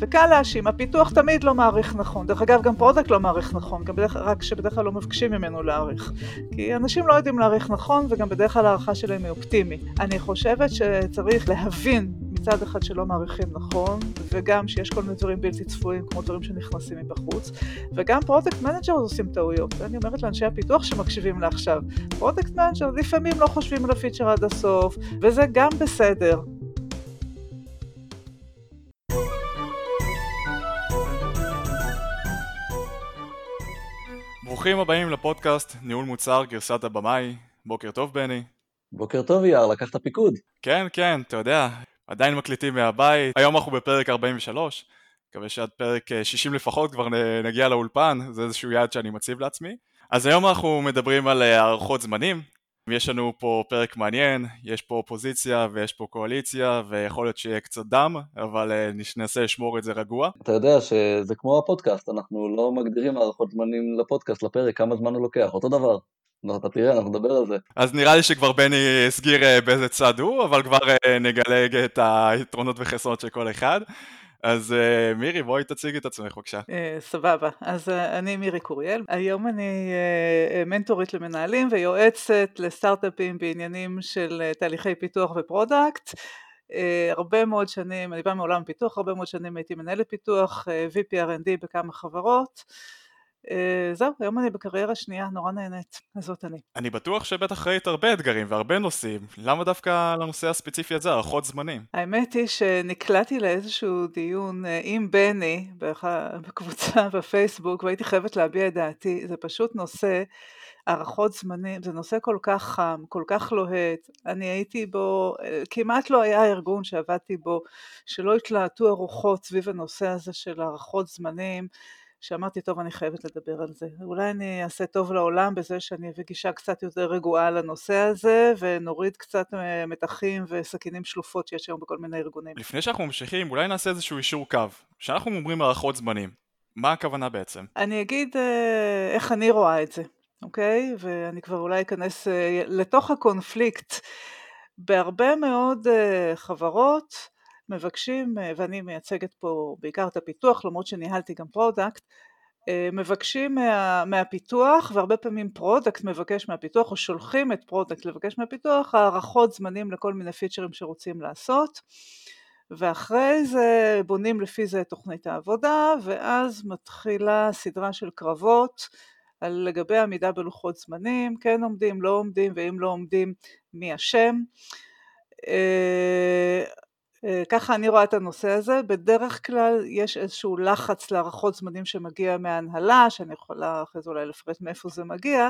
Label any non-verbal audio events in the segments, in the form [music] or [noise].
וקל להאשים, הפיתוח תמיד לא מעריך נכון. דרך אגב, גם product לא מעריך נכון, גם בדרך, רק שבדרך כלל לא מבקשים ממנו להעריך. כי אנשים לא יודעים להעריך נכון, וגם בדרך כלל הערכה שלהם היא אופטימית. אני חושבת שצריך להבין מצד אחד שלא מעריכים נכון, וגם שיש כל מיני דברים בלתי צפויים, כמו דברים שנכנסים מבחוץ, וגם product manager עושים טעויות. אני אומרת לאנשי הפיתוח שמקשיבים לעכשיו, product manager לפעמים לא חושבים על הפיצ'ר עד הסוף, וזה גם בסדר. ברוכים הבאים לפודקאסט ניהול מוצר גרסת הבמאי. בוקר טוב בני. בוקר טוב יאר, לקחת פיקוד. כן, כן, אתה יודע, עדיין מקליטים מהבית, היום אנחנו בפרק 43, מקווה שעד פרק 60 לפחות כבר נגיע לאולפן, זה איזשהו יעד שאני מציב לעצמי. אז היום אנחנו מדברים על אה, הערכות זמנים, יש לנו פה פרק מעניין, יש פה אופוזיציה ויש פה קואליציה ויכול להיות שיהיה קצת דם, אבל אה, ננסה לשמור את זה רגוע. אתה יודע שזה כמו הפודקאסט, אנחנו לא מגדירים הערכות זמנים לפודקאסט, לפרק, כמה זמן הוא לוקח, אותו דבר. לא, אתה תראה, אנחנו נדבר על זה. אז נראה לי שכבר בני הסגיר אה, באיזה צד הוא, אבל כבר אה, נגלג את היתרונות וחסרונות של כל אחד. אז uh, מירי, בואי תציגי את עצמך בבקשה. Uh, סבבה, אז uh, אני מירי קוריאל, היום אני uh, מנטורית למנהלים ויועצת לסטארט-אפים בעניינים של uh, תהליכי פיתוח ו-product. Uh, הרבה מאוד שנים, אני באה מעולם פיתוח, הרבה מאוד שנים הייתי מנהלת פיתוח, uh, VP R&D בכמה חברות. אה, זהו, היום אני בקריירה שנייה, נורא נהנית, אז זאת אני. אני בטוח שבטח ראית הרבה אתגרים והרבה נושאים, למה דווקא לנושא הספציפי הזה, הערכות זמנים? האמת היא שנקלעתי לאיזשהו דיון אה, עם בני בקבוצה [laughs] בפייסבוק והייתי חייבת להביע את דעתי, זה פשוט נושא הערכות זמנים, זה נושא כל כך חם, כל כך לוהט, אני הייתי בו, אה, כמעט לא היה ארגון שעבדתי בו שלא התלהטו הרוחות סביב הנושא הזה של הערכות זמנים שאמרתי, טוב, אני חייבת לדבר על זה. אולי אני אעשה טוב לעולם בזה שאני אביא גישה קצת יותר רגועה לנושא הזה, ונוריד קצת אה, מתחים וסכינים שלופות שיש היום בכל מיני ארגונים. לפני שאנחנו ממשיכים, אולי נעשה איזשהו אישור קו. כשאנחנו אומרים הערכות זמנים, מה הכוונה בעצם? אני אגיד אה, איך אני רואה את זה, אוקיי? ואני כבר אולי אכנס אה, לתוך הקונפליקט. בהרבה מאוד חברות, מבקשים, אה, ואני מייצגת פה בעיקר את הפיתוח, למרות שניהלתי גם product, אה, מבקשים מה, מהפיתוח, והרבה פעמים product מבקש מהפיתוח, או שולחים את product לבקש מהפיתוח, הערכות זמנים לכל מיני פיצ'רים שרוצים לעשות, ואחרי זה בונים לפי זה את תוכנית העבודה, ואז מתחילה סדרה של קרבות על לגבי עמידה בלוחות זמנים, כן עומדים, לא עומדים, ואם לא עומדים, מי אשם. אה, ככה אני רואה את הנושא הזה, בדרך כלל יש איזשהו לחץ להערכות זמנים שמגיע מההנהלה, שאני יכולה אחרי זה אולי לפרט מאיפה זה מגיע,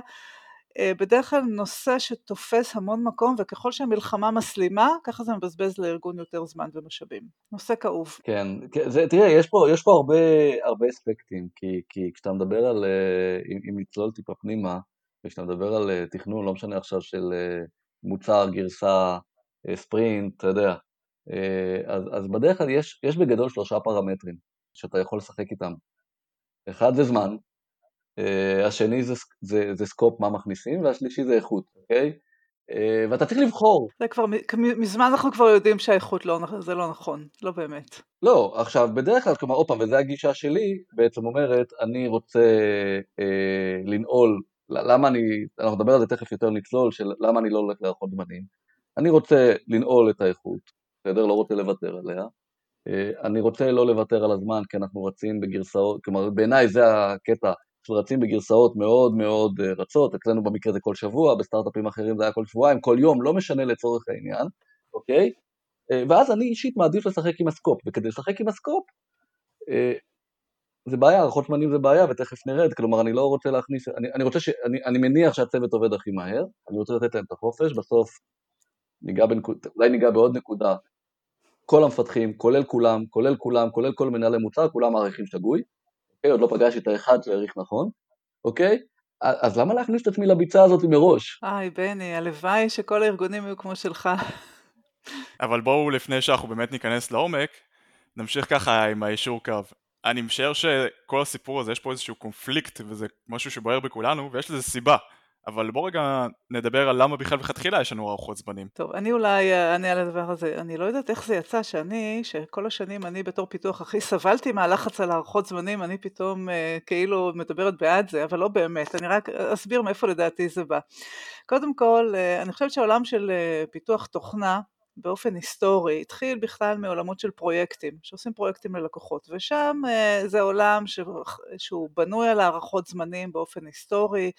אה, בדרך כלל נושא שתופס המון מקום וככל שהמלחמה מסלימה ככה זה מבזבז לארגון יותר זמן ומשאבים. נושא כאוב. כן, כן זה, תראה יש פה, יש פה הרבה, הרבה אספקטים כי, כי כשאתה מדבר על, אה, אם, נצלול טיפה פנימה, וכשאתה מדבר על תכנון לא משנה עכשיו של מוצר, גרסה, ספרינט, אתה יודע, אז, אז בדרך כלל יש, יש בגדול שלושה פרמטרים שאתה יכול לשחק איתם. אחד זה זמן, אה, השני זה, זה, זה סקופ מה מכניסים, והשלישי זה איכות, אוקיי? אה, ואתה צריך לבחור. זה כבר, מזמן אנחנו כבר יודעים שהאיכות לא, זה לא נכון, לא באמת. לא, עכשיו בדרך כלל, כלומר, עוד פעם, וזו הגישה שלי, בעצם אומרת, אני רוצה אה, לנעול, למה אני, אנחנו נדבר על זה תכף יותר נצלול, של למה אני לא הולך להערכות זמנים. אני רוצה לנעול את האיכות, בסדר? לא רוצה לוותר עליה. אה, אני רוצה לא לוותר על הזמן, כי אנחנו רצים בגרסאות, כלומר בעיניי זה הקטע של רצים בגרסאות מאוד מאוד אה, רצות, אצלנו במקרה זה כל שבוע, בסטארט-אפים אחרים זה היה כל שבועיים, כל יום, לא משנה לצורך העניין, אוקיי? אה, ואז אני אישית מעדיף לשחק עם הסקופ, וכדי לשחק עם הסקופ, זה בעיה, הערכות זמנים זה בעיה, ותכף נרד, כלומר אני לא רוצה להכניס, אני, אני רוצה ש... אני, אני מניח שהצוות עובד הכי מהר, אני רוצה לתת להם את החופש, בסוף ניגע בנקוד, אולי ניגע בעוד נקודה, כל המפתחים, כולל כולם, כולל כולם, כולל כל מנהלי מוצר, כולם מעריכים שגוי, אוקיי? עוד לא פגשתי את האחד שהעריך נכון, אוקיי? אז למה להכניס את עצמי לביצה הזאת מראש? היי בני, הלוואי שכל הארגונים יהיו כמו שלך. אבל בואו לפני שאנחנו באמת ניכנס לעומק, נמשיך ככה עם האישור קו. אני משער שכל הסיפור הזה יש פה איזשהו קונפליקט וזה משהו שבוער בכולנו ויש לזה סיבה. אבל בוא רגע נדבר על למה בכלל וכתחילה יש לנו הערכות זמנים. טוב, אני אולי אענה על הדבר הזה. אני לא יודעת איך זה יצא שאני, שכל השנים אני בתור פיתוח הכי סבלתי מהלחץ על הערכות זמנים, אני פתאום אה, כאילו מדברת בעד זה, אבל לא באמת. אני רק אסביר מאיפה לדעתי זה בא. קודם כל, אה, אני חושבת שהעולם של אה, פיתוח תוכנה, באופן היסטורי, התחיל בכלל מעולמות של פרויקטים, שעושים פרויקטים ללקוחות, ושם אה, זה עולם שהוא בנוי על הערכות זמנים באופן היסטורי,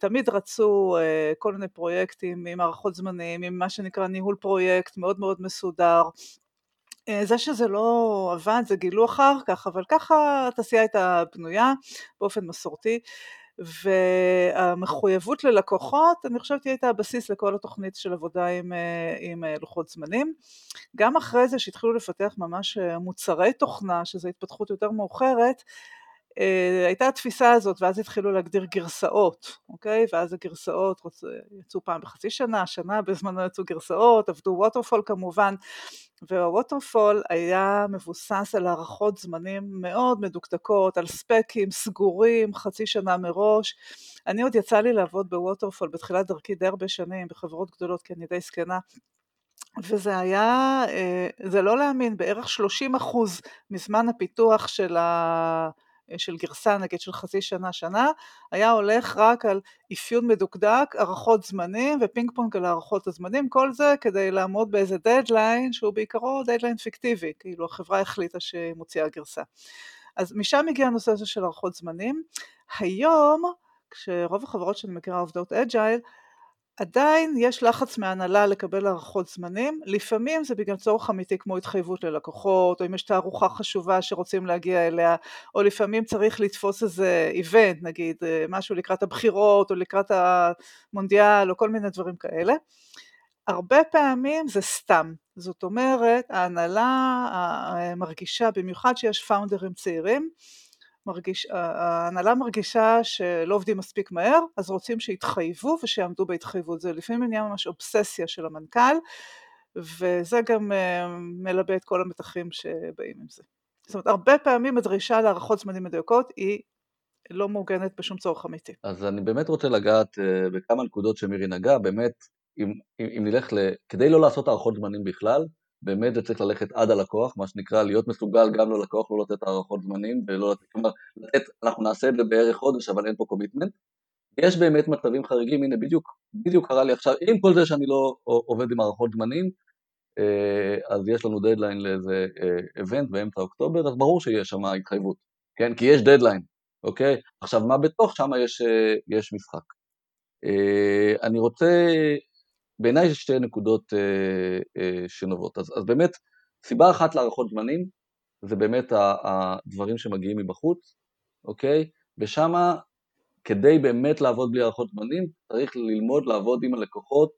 תמיד רצו אה, כל מיני פרויקטים עם הערכות זמנים, עם מה שנקרא ניהול פרויקט מאוד מאוד מסודר. זה שזה לא עבד זה גילו אחר כך, אבל ככה התעשייה הייתה בנויה באופן מסורתי. והמחויבות ללקוחות, אני חושבת היא הייתה הבסיס לכל התוכנית של עבודה עם, אה, עם אה, לוחות זמנים. גם אחרי זה שהתחילו לפתח ממש אה, מוצרי תוכנה, שזו התפתחות יותר מאוחרת, הייתה התפיסה הזאת ואז התחילו להגדיר גרסאות, אוקיי? ואז הגרסאות יצאו פעם בחצי שנה, שנה בזמנו יצאו גרסאות, עבדו ווטרפול כמובן, והווטרפול היה מבוסס על הערכות זמנים מאוד מדוקדקות, על ספקים סגורים חצי שנה מראש. אני עוד יצא לי לעבוד בווטרפול בתחילת דרכי די הרבה שנים, בחברות גדולות, כי אני די זקנה. וזה היה, אה, זה לא להאמין, בערך 30 אחוז מזמן הפיתוח של ה... של גרסה נגיד של חצי שנה שנה, היה הולך רק על אפיון מדוקדק, הערכות זמנים ופינג פונג על הערכות הזמנים, כל זה כדי לעמוד באיזה דדליין שהוא בעיקרו דדליין פיקטיבי, כאילו החברה החליטה שהיא מוציאה גרסה. אז משם הגיע הנושא הזה של הערכות זמנים. היום, כשרוב החברות שאני מכירה עובדות agile, עדיין יש לחץ מהנהלה לקבל הערכות זמנים, לפעמים זה בגלל צורך אמיתי כמו התחייבות ללקוחות, או אם יש תערוכה חשובה שרוצים להגיע אליה, או לפעמים צריך לתפוס איזה איבנט, נגיד אה, משהו לקראת הבחירות, או לקראת המונדיאל, או כל מיני דברים כאלה. הרבה פעמים זה סתם, זאת אומרת ההנהלה מרגישה, במיוחד שיש פאונדרים צעירים, מרגיש, ההנהלה מרגישה שלא עובדים מספיק מהר, אז רוצים שיתחייבו ושיעמדו בהתחייבות. זה לפעמים נהיה ממש אובססיה של המנכ"ל, וזה גם אה, מלבה את כל המתחים שבאים עם זה. זאת אומרת, הרבה פעמים הדרישה להערכות זמנים מדויקות היא לא מעוגנת בשום צורך אמיתי. אז אני באמת רוצה לגעת uh, בכמה נקודות שמירי נגעה, באמת, אם, אם, אם נלך ל... כדי לא לעשות הערכות זמנים בכלל, באמת זה צריך ללכת עד הלקוח, מה שנקרא להיות מסוגל גם ללקוח לא לתת הערכות זמנים ולא לתת, כלומר, לתת, אנחנו נעשה את זה בערך חודש אבל אין פה קומיטמנט. יש באמת מצבים חריגים, הנה בדיוק, בדיוק קרה לי עכשיו, עם כל זה שאני לא עובד עם הערכות זמנים, אה, אז יש לנו דדליין לאיזה event אה, באמצע אוקטובר, אז ברור שיש שם התחייבות, כן? כי יש דדליין, אוקיי? עכשיו מה בתוך שם יש, אה, יש משחק. אני רוצה בעיניי יש שתי נקודות אה, אה, שנובעות. אז, אז באמת, סיבה אחת להערכות זמנים, זה באמת הדברים שמגיעים מבחוץ, אוקיי? ושם, כדי באמת לעבוד בלי הערכות זמנים, צריך ללמוד לעבוד עם הלקוחות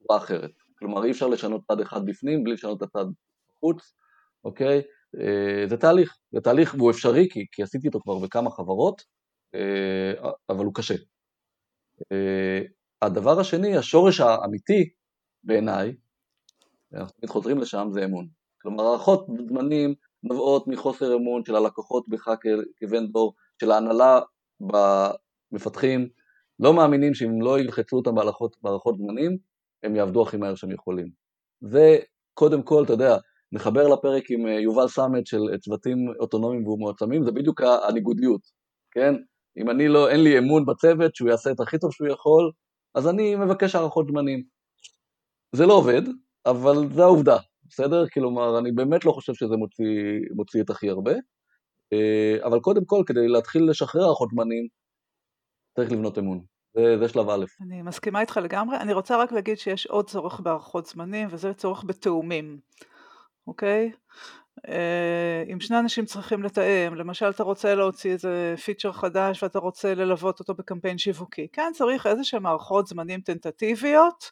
בצורה אחרת. כלומר, אי אפשר לשנות צד אחד בפנים בלי לשנות את הצד בחוץ, אוקיי? אה, זה תהליך, זה תהליך והוא אפשרי, כי, כי עשיתי אותו כבר בכמה חברות, אה, אבל הוא קשה. אה, הדבר השני, השורש האמיתי בעיניי, אנחנו תמיד חוזרים לשם, זה אמון. כלומר, הערכות זמנים נובעות מחוסר אמון של הלקוחות בך כוונדור, של ההנהלה במפתחים, לא מאמינים שאם לא ילחצו אותם בהערכות זמנים, הם יעבדו הכי מהר שהם יכולים. זה קודם כל, אתה יודע, נחבר לפרק עם אה, יובל סמט של צוותים אוטונומיים ומועצמים, זה בדיוק הניגודיות, כן? אם אני לא, אין לי אמון בצוות שהוא יעשה את הכי טוב שהוא יכול, אז אני מבקש הערכות זמנים. זה לא עובד, אבל זה העובדה, בסדר? כלומר, אני באמת לא חושב שזה מוציא, מוציא את הכי הרבה, אה, אבל קודם כל, כדי להתחיל לשחרר הערכות זמנים, צריך לבנות אמון. זה, זה שלב א'. אני מסכימה איתך לגמרי. אני רוצה רק להגיד שיש עוד צורך בהערכות זמנים, וזה צורך בתאומים, אוקיי? אה, אם שני אנשים צריכים לתאם, למשל אתה רוצה להוציא איזה פיצ'ר חדש ואתה רוצה ללוות אותו בקמפיין שיווקי, כן צריך איזה שהם מערכות זמנים טנטטיביות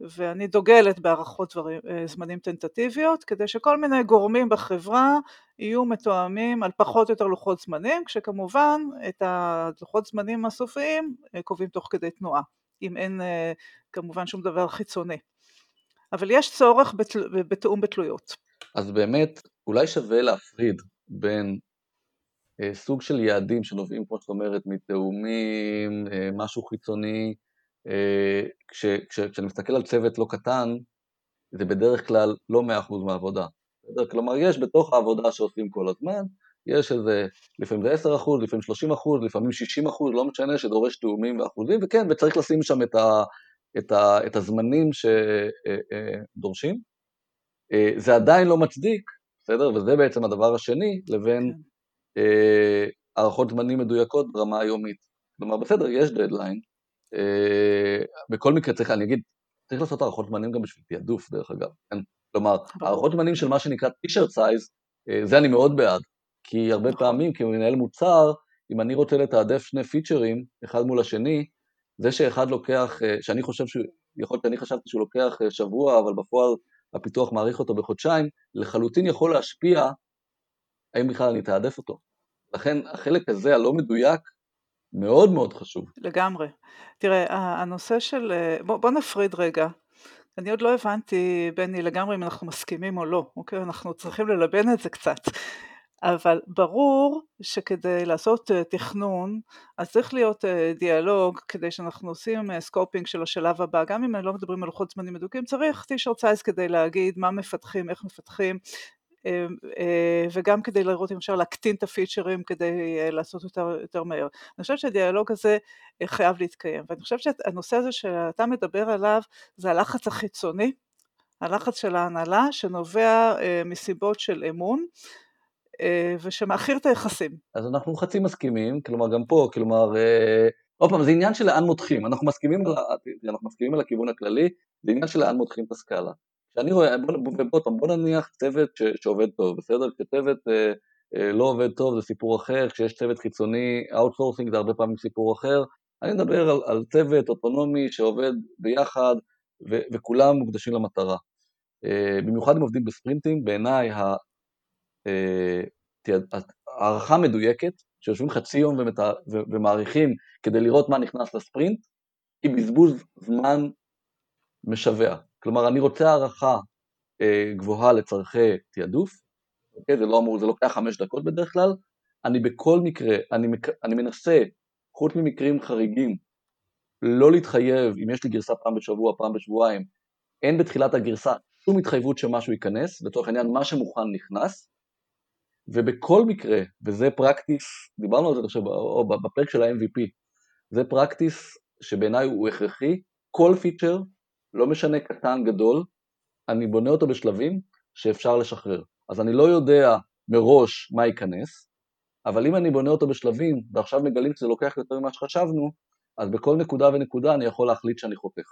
ואני דוגלת בהערכות אה, זמנים טנטטיביות כדי שכל מיני גורמים בחברה יהיו מתואמים על פחות או יותר לוחות זמנים כשכמובן את הלוחות זמנים הסופיים אה, קובעים תוך כדי תנועה אם אין כמובן שום דבר חיצוני. אבל יש צורך בתאום בתלויות אז באמת, אולי שווה להפריד בין סוג של יעדים שנובעים, כמו שאת אומרת, מתאומים, משהו חיצוני, כש, כש, כשאני מסתכל על צוות לא קטן, זה בדרך כלל לא 100% מהעבודה. כלומר, יש בתוך העבודה שעושים כל הזמן, יש איזה, לפעמים זה 10 אחוז, לפעמים 30 אחוז, לפעמים 60 אחוז, לא משנה, שדורש תאומים ואחוזים, וכן, וצריך לשים שם את, ה, את, ה, את הזמנים שדורשים. אה, זה עדיין לא מצדיק, בסדר? וזה בעצם הדבר השני, לבין כן. אה, הערכות זמנים מדויקות ברמה היומית. כלומר, בסדר, יש דדליין, אה, בכל מקרה צריך, אני אגיד, צריך לעשות הערכות זמנים גם בשביל תעדוף, דרך אגב, כן? כלומר, הערכות זמנים של מה שנקרא T-shirt size, זה אני מאוד בעד, כי הרבה נכון. פעמים כמנהל מוצר, אם אני רוצה לתעדף שני פיצ'רים, אחד מול השני, זה שאחד לוקח, שאני חושב שהוא, יכול להיות שאני חשבתי שהוא לוקח שבוע, אבל בפועל הפיתוח מעריך אותו בחודשיים, לחלוטין יכול להשפיע האם בכלל אני אתעדף אותו. לכן החלק הזה הלא מדויק מאוד מאוד חשוב. לגמרי. תראה, הנושא של, בוא, בוא נפריד רגע. אני עוד לא הבנתי, בני, לגמרי אם אנחנו מסכימים או לא, אוקיי? אנחנו צריכים ללבן את זה קצת. אבל ברור שכדי לעשות אה, תכנון, אז צריך להיות אה, דיאלוג כדי שאנחנו עושים scoping אה, של השלב הבא, גם אם לא מדברים על לוחות זמנים מדויקים, צריך T-shirt size כדי להגיד מה מפתחים, איך מפתחים, וגם כדי לראות אם אפשר להקטין את הפיצ'רים כדי לעשות יותר, יותר מהר. אני חושבת שהדיאלוג הזה חייב להתקיים, ואני חושבת שהנושא הזה שאתה מדבר עליו זה הלחץ החיצוני, הלחץ של ההנהלה שנובע מסיבות של אמון, אה, ושמאכיר את היחסים. אז אנחנו חצי מסכימים, כלומר גם פה, כלומר, אה, עוד פעם, זה עניין של לאן מותחים, אנחנו מסכימים אנחנו מסכימים על הכיוון הכללי, זה עניין של לאן מותחים את הסקאלה. כשאני רואה, ובוא, בוא, בוא נניח צוות ש, שעובד טוב, בסדר? כשצוות אה, אה, לא עובד טוב זה סיפור אחר, כשיש צוות חיצוני, outsourcing זה הרבה פעמים סיפור אחר, אני מדבר על, על צוות אוטונומי שעובד ביחד ו, וכולם מוקדשים למטרה. Uh, במיוחד אם עובדים בספרינטים, בעיניי אה, הערכה מדויקת, שיושבים חצי יום ומעריכים כדי לראות מה נכנס לספרינט, היא בזבוז זמן משווע. כלומר, אני רוצה הערכה אה, גבוהה לצורכי תעדוף, אוקיי? זה לא אמור, זה לוקח חמש דקות בדרך כלל, אני בכל מקרה, אני, אני מנסה, חוץ ממקרים חריגים, לא להתחייב, אם יש לי גרסה פעם בשבוע, פעם בשבועיים, אין בתחילת הגרסה שום התחייבות שמשהו ייכנס, לצורך העניין מה שמוכן נכנס, ובכל מקרה, וזה פרקטיס, דיברנו על זה עכשיו בפרק של ה-MVP, זה פרקטיס שבעיניי הוא הכרחי, כל פיצ'ר, לא משנה קטן גדול, אני בונה אותו בשלבים שאפשר לשחרר. אז אני לא יודע מראש מה ייכנס, אבל אם אני בונה אותו בשלבים, ועכשיו מגלים שזה לוקח יותר ממה שחשבנו, אז בכל נקודה ונקודה אני יכול להחליט שאני חותך,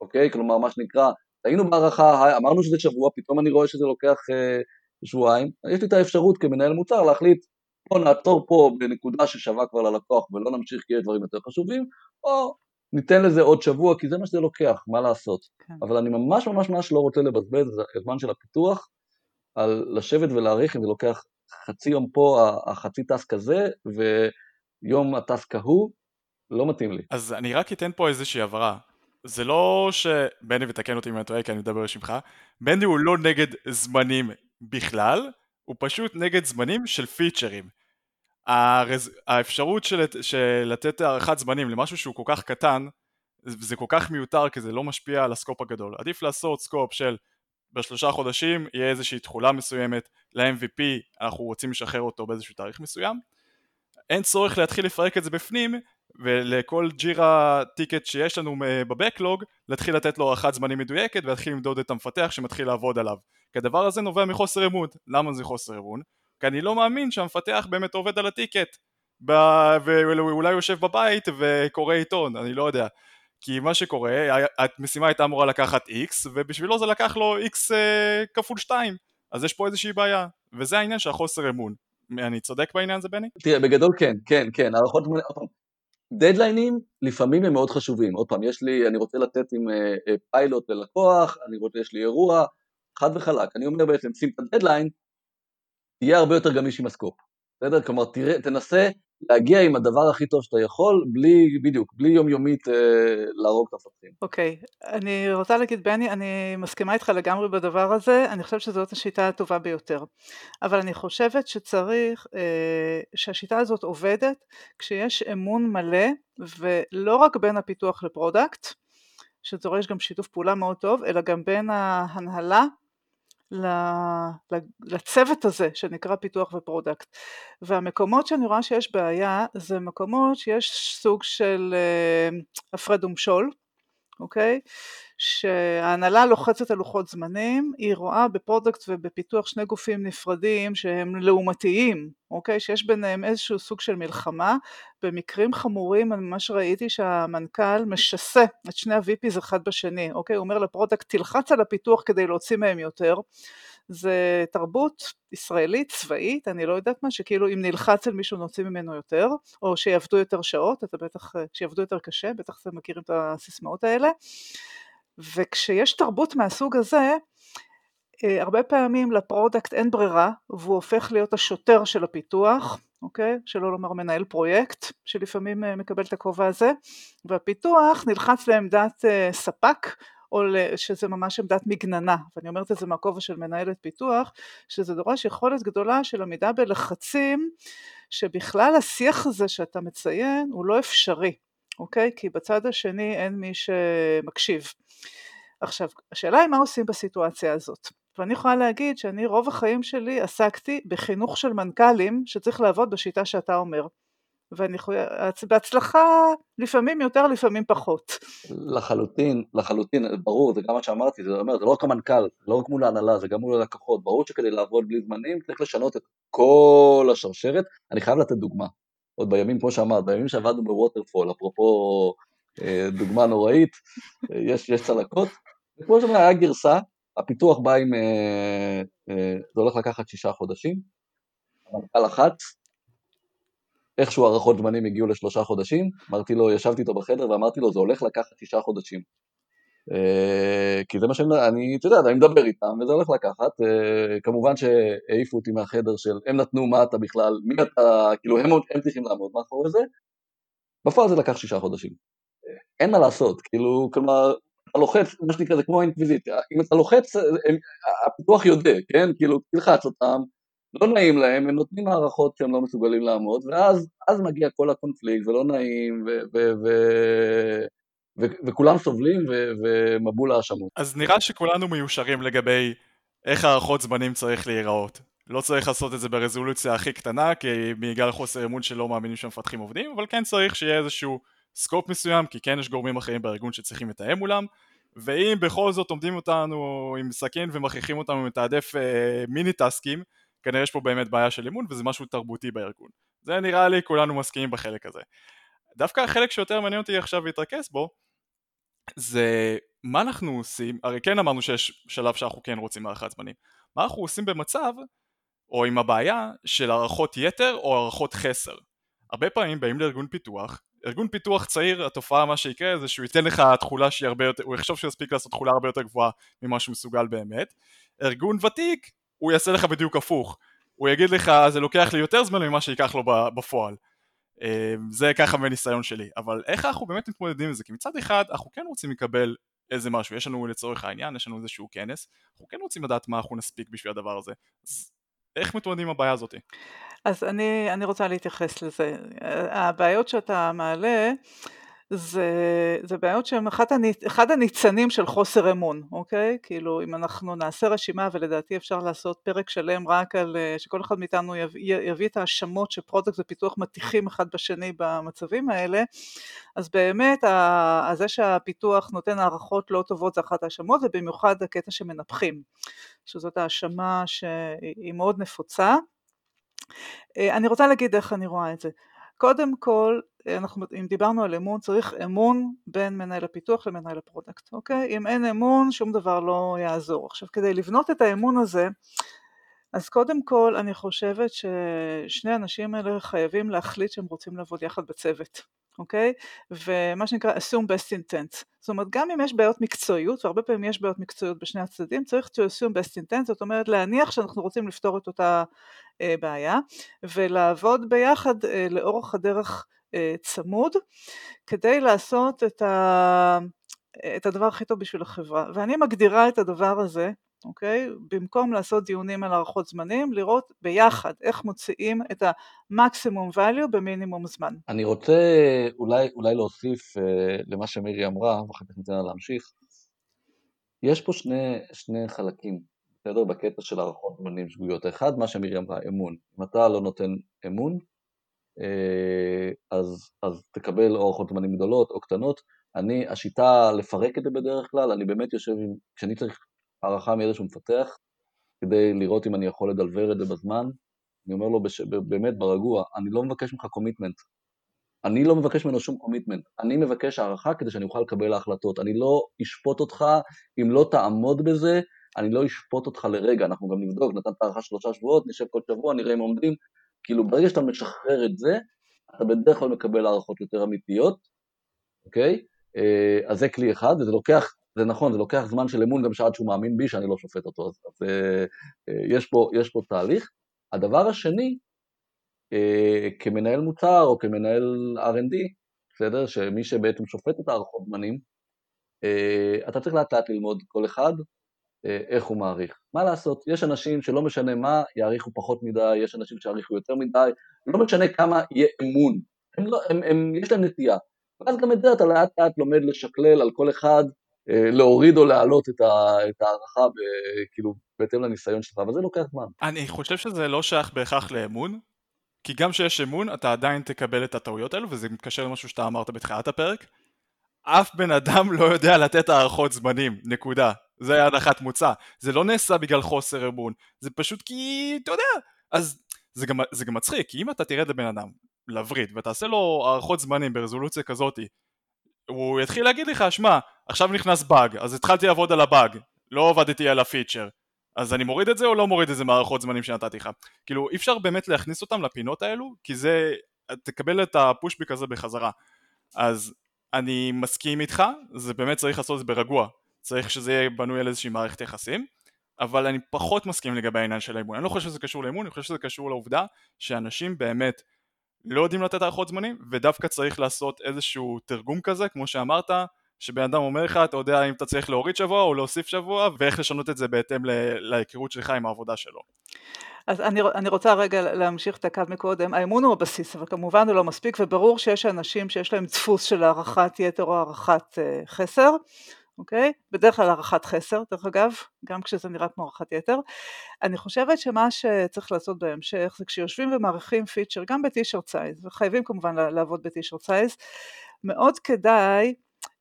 אוקיי? כלומר, מה שנקרא, היינו בהערכה, אמרנו שזה שבוע, פתאום אני רואה שזה לוקח אה, שבועיים, יש לי את האפשרות כמנהל מוצר להחליט בוא נעצור פה בנקודה ששווה כבר ללקוח ולא נמשיך כי יש דברים יותר חשובים, או ניתן לזה עוד שבוע כי זה מה שזה לוקח, מה לעשות. כן. אבל אני ממש ממש ממש לא רוצה לבזבז את הזמן של הפיתוח על לשבת ולהעריך אם זה לוקח חצי יום פה, החצי טסק הזה, ויום הטסק ההוא, לא מתאים לי. אז אני רק אתן פה איזושהי הבהרה. זה לא ש... בני ותקן אותי אם אני טועה כי אני מדבר בשמך, בני הוא לא נגד זמנים בכלל, הוא פשוט נגד זמנים של פיצ'רים. הרז... האפשרות של... של לתת הערכת זמנים למשהו שהוא כל כך קטן, זה כל כך מיותר כי זה לא משפיע על הסקופ הגדול. עדיף לעשות סקופ של בשלושה חודשים יהיה איזושהי תכולה מסוימת ל-MVP, אנחנו רוצים לשחרר אותו באיזשהו תאריך מסוים. אין צורך להתחיל לפרק את זה בפנים ולכל ג'ירה טיקט שיש לנו בבקלוג להתחיל לתת לו הערכת זמנים מדויקת ולהתחיל למדוד את המפתח שמתחיל לעבוד עליו. כי הדבר הזה נובע מחוסר אמון. למה זה חוסר אמון? כי אני לא מאמין שהמפתח באמת עובד על הטיקט. ב... ואולי יושב בבית וקורא עיתון, אני לא יודע. כי מה שקורה, המשימה הייתה אמורה לקחת X ובשבילו זה לקח לו X אה, כפול 2 אז יש פה איזושהי בעיה. וזה העניין של החוסר אמון. אני צודק בעניין הזה בני? תראה בגדול כן, כן, כן, הערכות דדליינים לפעמים הם מאוד חשובים, עוד פעם, יש לי, אני רוצה לתת עם uh, פיילוט ללקוח, אני רוצה, יש לי אירוע, חד וחלק, אני אומר בעצם, שים את הדדליין, תהיה הרבה יותר גמיש עם הסקופ, בסדר? כלומר, תראה, תנסה להגיע עם הדבר הכי טוב שאתה יכול, בלי, בדיוק, בלי יומיומית אה, להרוג את המפתחים. אוקיי, okay. אני רוצה להגיד, בני, אני מסכימה איתך לגמרי בדבר הזה, אני חושבת שזאת השיטה הטובה ביותר. אבל אני חושבת שצריך, אה, שהשיטה הזאת עובדת כשיש אמון מלא, ולא רק בין הפיתוח ל product, שדורש גם שיתוף פעולה מאוד טוב, אלא גם בין ההנהלה לצוות הזה שנקרא פיתוח ו product. והמקומות שאני רואה שיש בעיה זה מקומות שיש סוג של אה, הפרד ומשול, אוקיי? שההנהלה לוחצת על לוחות זמנים, היא רואה ב product ובפיתוח שני גופים נפרדים שהם לעומתיים, אוקיי? שיש ביניהם איזשהו סוג של מלחמה. במקרים חמורים אני ממש ראיתי שהמנכ"ל משסה את שני ה-VPs אחד בשני, אוקיי? הוא אומר ל product תלחץ על הפיתוח כדי להוציא מהם יותר. זה תרבות ישראלית צבאית, אני לא יודעת מה, שכאילו אם נלחץ על מישהו נוציא ממנו יותר, או שיעבדו יותר שעות, אתה בטח, שיעבדו יותר קשה, בטח אתם מכירים את הסיסמאות האלה. וכשיש תרבות מהסוג הזה, אה, הרבה פעמים ל product אין ברירה והוא הופך להיות השוטר של הפיתוח, אוקיי? שלא לומר מנהל פרויקט שלפעמים אה, מקבל את הכובע הזה, והפיתוח נלחץ לעמדת אה, ספק או שזה ממש עמדת מגננה, ואני אומרת את זה מהכובע של מנהלת פיתוח, שזה דורש יכולת גדולה של עמידה בלחצים, שבכלל השיח הזה שאתה מציין הוא לא אפשרי, אוקיי? כי בצד השני אין מי שמקשיב. עכשיו, השאלה היא מה עושים בסיטואציה הזאת. ואני יכולה להגיד שאני רוב החיים שלי עסקתי בחינוך של מנכ"לים שצריך לעבוד בשיטה שאתה אומר. ואני יכולה, בהצלחה לפעמים יותר, לפעמים פחות. לחלוטין, לחלוטין, ברור, זה גם מה שאמרתי, זה אומר, זה לא רק המנכ"ל, לא רק מול ההנהלה, זה גם מול הלקוחות, ברור שכדי לעבוד בלי זמנים צריך לשנות את כל השרשרת, אני חייב לתת דוגמה, עוד בימים, כמו שאמרת, בימים שעבדנו בווטרפול, אפרופו אה, דוגמה נוראית, יש, יש צלקות, וכמו שאומר, היה גרסה, הפיתוח בא עם, אה, אה, זה הולך לקחת שישה חודשים, המנכ"ל לחץ, איכשהו הערכות זמנים הגיעו לשלושה חודשים, אמרתי לו, ישבתי איתו בחדר ואמרתי לו, זה הולך לקחת שישה חודשים. Uh, כי זה מה שאני, אני, אתה יודע, אני מדבר איתם וזה הולך לקחת, uh, כמובן שהעיפו אותי מהחדר של הם נתנו מה אתה בכלל, מי אתה, כאילו הם, הם צריכים לעמוד מאחורי זה, בפועל זה לקח שישה חודשים. אין מה לעשות, כאילו, כלומר, אתה לוחץ, מה שנקרא, זה כמו האינקוויזיציה, אם אתה לוחץ, הפיתוח יודע, כן, כאילו, תלחץ אותם, לא נעים להם, הם נותנים הערכות שהם לא מסוגלים לעמוד, ואז מגיע כל הקונפליקט, ולא נעים, ו, ו, ו, ו, וכולם סובלים, ו, ומבול האשמות. אז נראה שכולנו מיושרים לגבי איך הערכות זמנים צריך להיראות. לא צריך לעשות את זה ברזולוציה הכי קטנה, כי בגלל חוסר אמון שלא מאמינים שמפתחים עובדים, אבל כן צריך שיהיה איזשהו סקופ מסוים, כי כן יש גורמים אחרים בארגון שצריכים לתאם מולם, ואם בכל זאת עומדים אותנו עם סכין ומכריחים אותנו לתעדף אה, מיני טסקים, כנראה יש פה באמת בעיה של אמון וזה משהו תרבותי בארגון. זה נראה לי כולנו מסכימים בחלק הזה. דווקא החלק שיותר מעניין אותי עכשיו להתרכז בו זה מה אנחנו עושים, הרי כן אמרנו שיש שלב שאנחנו כן רוצים הערכת זמנים, מה אנחנו עושים במצב או עם הבעיה של הערכות יתר או הערכות חסר. הרבה פעמים באים לארגון פיתוח, ארגון פיתוח צעיר התופעה מה שיקרה זה שהוא ייתן לך תכולה שהיא הרבה יותר, הוא יחשוב שהוא יספיק לעשות תכולה הרבה יותר גבוהה ממה שהוא מסוגל באמת, ארגון ותיק הוא יעשה לך בדיוק הפוך. הוא יגיד לך זה לוקח לי יותר זמן ממה שייקח לו בפועל. אה, זה ככה מניסיון שלי. אבל איך אנחנו באמת מתמודדים עם זה? כי מצד אחד אנחנו כן רוצים לקבל איזה משהו, יש לנו לצורך העניין, יש לנו איזשהו כנס, אנחנו כן רוצים לדעת מה אנחנו נספיק בשביל הדבר הזה. אז איך מתמודדים עם הבעיה הזאת? אז אני, אני רוצה להתייחס לזה. הבעיות שאתה מעלה זה, זה בעיות שהן אחד הניצנים של חוסר אמון, אוקיי? כאילו אם אנחנו נעשה רשימה ולדעתי אפשר לעשות פרק שלם רק על שכל אחד מאיתנו יביא, יביא את ההאשמות ש product ופיתוח מטיחים אחד בשני במצבים האלה, אז באמת זה שהפיתוח נותן הערכות לא טובות זה אחת ההאשמות ובמיוחד הקטע שמנפחים, שזאת האשמה שהיא מאוד נפוצה. אה, אני רוצה להגיד איך אני רואה את זה. קודם כל, אנחנו, אם דיברנו על אמון, צריך אמון בין מנהל הפיתוח למנהל ה product, אוקיי? אם אין אמון, שום דבר לא יעזור. עכשיו, כדי לבנות את האמון הזה, אז קודם כל, אני חושבת ששני האנשים האלה חייבים להחליט שהם רוצים לעבוד יחד בצוות, אוקיי? ומה שנקרא assume best intent. זאת אומרת, גם אם יש בעיות מקצועיות, והרבה פעמים יש בעיות מקצועיות בשני הצדדים, צריך to assume best intent, זאת אומרת להניח שאנחנו רוצים לפתור את אותה, בעיה, ולעבוד ביחד לאורך הדרך צמוד, כדי לעשות את, ה... את הדבר הכי טוב בשביל החברה. ואני מגדירה את הדבר הזה, אוקיי? במקום לעשות דיונים על הערכות זמנים, לראות ביחד איך מוציאים את המקסימום value במינימום זמן. אני רוצה אולי, אולי להוסיף uh, למה שמירי אמרה, ואחר כך ניתן לה להמשיך. יש פה שני, שני חלקים, בסדר? בקטע של הערכות זמנים שגויות. האחד, מה שמירי אמרה, אמון. אם אתה לא נותן אמון, אה, אז, אז תקבל או הערכות זמנים גדולות או קטנות. אני, השיטה לפרק את זה בדרך כלל, אני באמת יושב עם, כשאני צריך הערכה מאיזשהו מפתח, כדי לראות אם אני יכול לדלבר את זה בזמן, אני אומר לו בש, באמת ברגוע, אני לא מבקש ממך commitment. אני לא מבקש ממנו שום commitment, אני מבקש הערכה כדי שאני אוכל לקבל ההחלטות. אני לא אשפוט אותך אם לא תעמוד בזה, אני לא אשפוט אותך לרגע, אנחנו גם נבדוק, נתת הערכה שלושה שבועות, נשב כל שבוע, נראה אם עומדים, כאילו ברגע שאתה משחרר את זה, אתה בדרך כלל מקבל הערכות יותר אמיתיות, אוקיי? אה, אז זה כלי אחד, וזה לוקח, זה נכון, זה לוקח זמן של אמון גם שעד שהוא מאמין בי שאני לא שופט אותו, אז, אז אה, אה, יש, פה, יש פה תהליך. הדבר השני, כמנהל מוצר או כמנהל R&D, בסדר? שמי שבעצם שופט את הערכות זמנים, אתה צריך לאט לאט ללמוד כל אחד איך הוא מעריך. מה לעשות, יש אנשים שלא משנה מה, יעריכו פחות מדי, יש אנשים שיעריכו יותר מדי, לא משנה כמה יהיה אמון, הם לא, הם, הם, יש להם נטייה. ואז גם את זה אתה לאט לאט לומד לשקלל על כל אחד, אה, להוריד או להעלות את, ה, את הערכה ב, כאילו בהתאם לניסיון שלך, אבל זה לוקח זמן. אני חושב שזה לא שייך בהכרח לאמון, כי גם כשיש אמון אתה עדיין תקבל את הטעויות האלו, וזה מתקשר למשהו שאתה אמרת בתחילת הפרק. אף בן אדם לא יודע לתת הערכות זמנים, נקודה. זה הנחת מוצא. זה לא נעשה בגלל חוסר אמון, זה פשוט כי, אתה יודע, אז זה גם, זה גם מצחיק, כי אם אתה תרד לבן אדם, לווריד, ותעשה לו הערכות זמנים ברזולוציה כזאתי, הוא יתחיל להגיד לך, שמע, עכשיו נכנס באג, אז התחלתי לעבוד על הבאג, לא עבדתי על הפיצ'ר. אז אני מוריד את זה או לא מוריד את זה מהערכות זמנים שנתתי לך? כאילו, אי אפשר באמת להכניס אותם לפינות האלו, כי זה, תקבל את הפושביק הזה בחזרה. אז אני מסכים איתך, זה באמת צריך לעשות את זה ברגוע. צריך שזה יהיה בנוי על איזושהי מערכת יחסים, אבל אני פחות מסכים לגבי העניין של האימון. אני לא חושב שזה קשור לאימון, אני חושב שזה קשור לעובדה שאנשים באמת לא יודעים לתת הערכות זמנים, ודווקא צריך לעשות איזשהו תרגום כזה, כמו שאמרת, שבן אדם אומר לך, אתה יודע אם אתה צריך להוריד שבוע או להוסיף שבוע, ואיך לשנות את זה בהתאם להיכרות שלך עם העבודה שלו. אז אני, אני רוצה רגע להמשיך את הקו מקודם, האמון הוא הבסיס, אבל כמובן הוא לא מספיק, וברור שיש אנשים שיש להם דפוס של הערכת יתר או הערכת uh, חסר, אוקיי? בדרך כלל הערכת חסר, דרך אגב, גם כשזה נראה כמו הערכת יתר. אני חושבת שמה שצריך לעשות בהמשך זה כשיושבים ומעריכים פיצ'ר, גם ב T-shirt size, וחייבים כמובן לעבוד ב T-shirt size, מאוד כדאי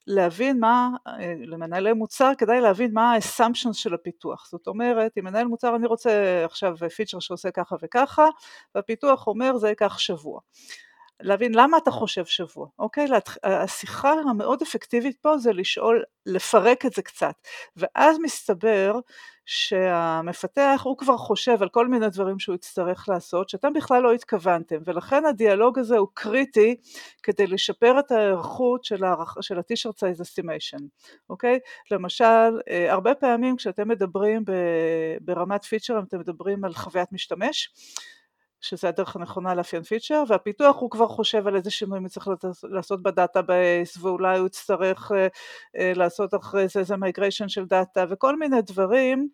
להבין מה, אה, למנהלי מוצר כדאי להבין מה האסמפשנס של הפיתוח, זאת אומרת אם מנהל מוצר אני רוצה עכשיו פיצ'ר שעושה ככה וככה והפיתוח אומר זה ייקח שבוע להבין למה אתה חושב שבוע, אוקיי? השיחה המאוד אפקטיבית פה זה לשאול, לפרק את זה קצת, ואז מסתבר שהמפתח הוא כבר חושב על כל מיני דברים שהוא יצטרך לעשות, שאתם בכלל לא התכוונתם, ולכן הדיאלוג הזה הוא קריטי כדי לשפר את ההיערכות של, הערכ... של ה-T-shirt size estimation, אוקיי? למשל, אה, הרבה פעמים כשאתם מדברים ברמת פיצ'ר, אתם מדברים על חוויית משתמש, שזה הדרך הנכונה לאפיין פיצ'ר, והפיתוח הוא כבר חושב על איזה שינויים צריך לעשות ב database, ואולי הוא יצטרך אה, אה, לעשות אחרי זה איזה migration של data, וכל מיני דברים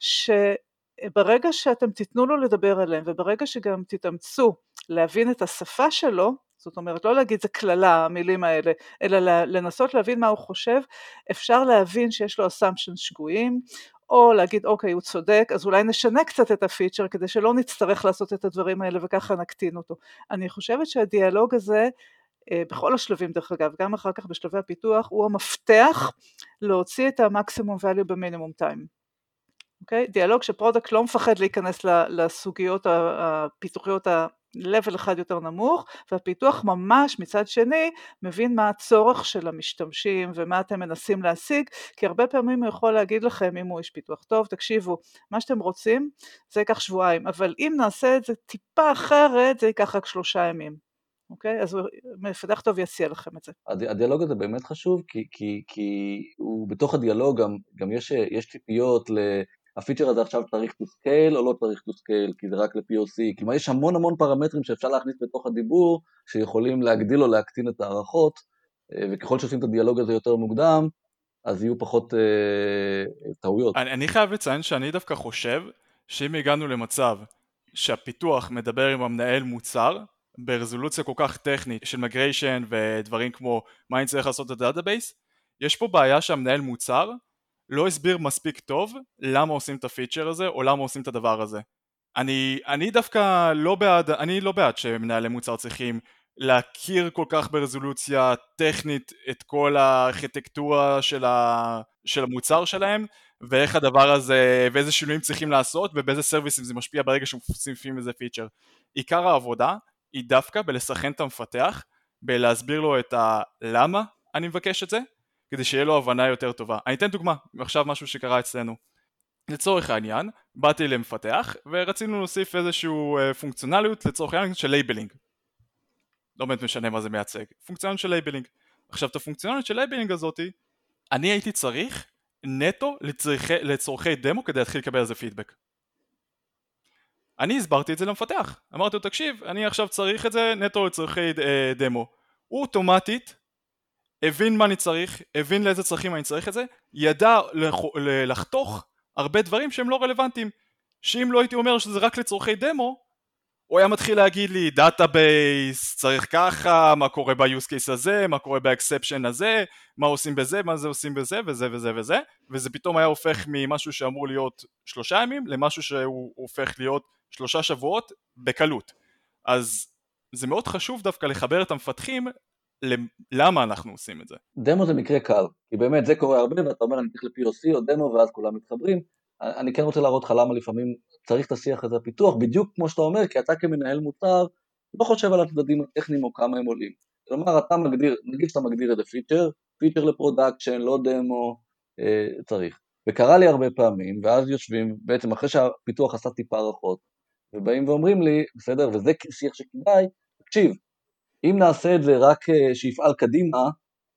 שברגע שאתם תיתנו לו לדבר עליהם, וברגע שגם תתאמצו להבין את השפה שלו, זאת אומרת לא להגיד זה קללה המילים האלה, אלא לנסות להבין מה הוא חושב, אפשר להבין שיש לו assumption שגויים, או להגיד אוקיי הוא צודק אז אולי נשנה קצת את הפיצ'ר כדי שלא נצטרך לעשות את הדברים האלה וככה נקטין אותו. אני חושבת שהדיאלוג הזה אה, בכל השלבים דרך אגב, גם אחר כך בשלבי הפיתוח, הוא המפתח להוציא את המקסימום value במינימום time. אוקיי? דיאלוג ש product לא מפחד להיכנס לסוגיות הפיתוחיות ה-level אחד יותר נמוך, והפיתוח ממש מצד שני מבין מה הצורך של המשתמשים ומה אתם מנסים להשיג, כי הרבה פעמים הוא יכול להגיד לכם אם הוא איש פיתוח טוב, תקשיבו, מה שאתם רוצים זה ייקח שבועיים, אבל אם נעשה את זה טיפה אחרת זה ייקח רק שלושה ימים. אוקיי? אז מפתח טוב יציע לכם את זה. הדיאלוג הזה באמת חשוב, כי, כי, כי הוא בתוך הדיאלוג גם, גם יש, יש ציפיות ל... הפיצ'ר הזה עכשיו צריך to scale או לא צריך to scale, כי זה רק ל-POC, כלומר יש המון המון פרמטרים שאפשר להכניס בתוך הדיבור, שיכולים להגדיל או להקטין את ההערכות, אה, וככל שעושים את הדיאלוג הזה יותר מוקדם, אז יהיו פחות אה, טעויות. אני, אני חייב לציין שאני דווקא חושב שאם הגענו למצב שהפיתוח מדבר עם המנהל מוצר ברזולוציה כל כך טכנית של migration ודברים כמו מה אני צריך לעשות את ה database, יש פה בעיה שהמנהל מוצר לא הסביר מספיק טוב למה עושים את הפיצ'ר הזה או למה עושים את הדבר הזה. אני, אני דווקא לא בעד, אני לא בעד שמנהלי מוצר צריכים להכיר כל כך ברזולוציה טכנית את כל הארכיטקטורה של, ה, של המוצר שלהם ואיך הדבר הזה, ואיזה שינויים צריכים לעשות ובאיזה סרוויסים זה משפיע ברגע שמוסיפים איזה פיצ'ר. עיקר העבודה היא דווקא בלסכן את המפתח, בלהסביר לו את הלמה אני מבקש את זה, כדי שיהיה לו הבנה יותר טובה. אני אתן דוגמה, עכשיו משהו שקרה אצלנו. לצורך העניין, באתי למפתח ורצינו להוסיף איזושהי אה, פונקציונליות לצורך העניין של labeling. לא באמת משנה מה זה מייצג, פונקציונליות של labeling. עכשיו את הפונקציונליות של labeling הזאתי, אני הייתי צריך נטו לצרכי, לצורכי דמו כדי להתחיל לקבל על זה פידבק. אני הסברתי את זה למפתח, אמרתי לו תקשיב, אני עכשיו צריך את זה נטו לצרכי אה, דמו. הוא אוטומטית הבין מה אני צריך, הבין לאיזה צרכים אני צריך את זה, ידע לח... לחתוך הרבה דברים שהם לא רלוונטיים, שאם לא הייתי אומר שזה רק לצורכי דמו, הוא היה מתחיל להגיד לי database צריך ככה, מה קורה ב-use case הזה, מה קורה ב-exception הזה, מה עושים בזה, מה זה עושים בזה וזה וזה וזה. וזה פתאום היה הופך ממשהו שאמור להיות שלושה ימים למשהו שהוא הופך להיות שלושה שבועות בקלות. אז זה מאוד חשוב דווקא לחבר את המפתחים למה אנחנו עושים את זה. דמו זה מקרה קל, כי באמת זה קורה הרבה ואתה אומר אני צריך ל-POC או דמו ואז כולם מתחברים, אני כן רוצה להראות לך למה לפעמים צריך את השיח הזה הפיתוח, בדיוק כמו שאתה אומר, כי אתה כמנהל מוצר לא חושב על הצדדים הטכניים או כמה הם עולים. כלומר אתה מגדיר, נגיד שאתה מגדיר איזה feature, feature ל production, לא דמו, אה, צריך. וקרה לי הרבה פעמים, ואז יושבים, בעצם אחרי שהפיתוח עשה טיפה הערכות, ובאים ואומרים לי, בסדר, וזה שיח שכדאי, תקשיב, אם נעשה את זה רק אה, שיפעל קדימה,